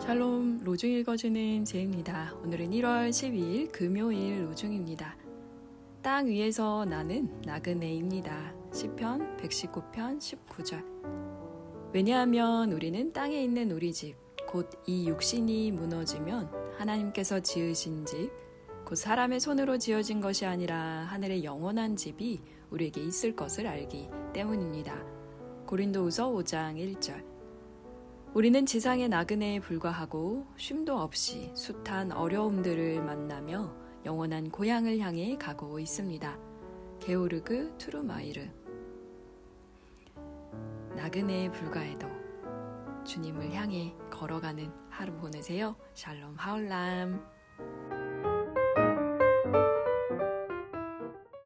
샬롬 로중 읽어주는 제입니다. 오늘은 1월 12일 금요일 로중입니다. 땅 위에서 나는 나그네입니다. 시편 119편 19절. 왜냐하면 우리는 땅에 있는 우리 집, 곧 이 육신이 무너지면 하나님께서 지으신 집, 곧 사람의 손으로 지어진 것이 아니라 하늘의 영원한 집이 우리에게 있을 것을 알기 때문입니다. 고린도후서 5장 1절. 우리는 지상의 나그네에 불과하고 쉼도 없이 숱한 어려움들을 만나며 영원한 고향을 향해 가고 있습니다. 게오르그 투르마이르 나그네에 불과해도 주님을 향해 걸어가는 하루 보내세요. 샬롬 하울람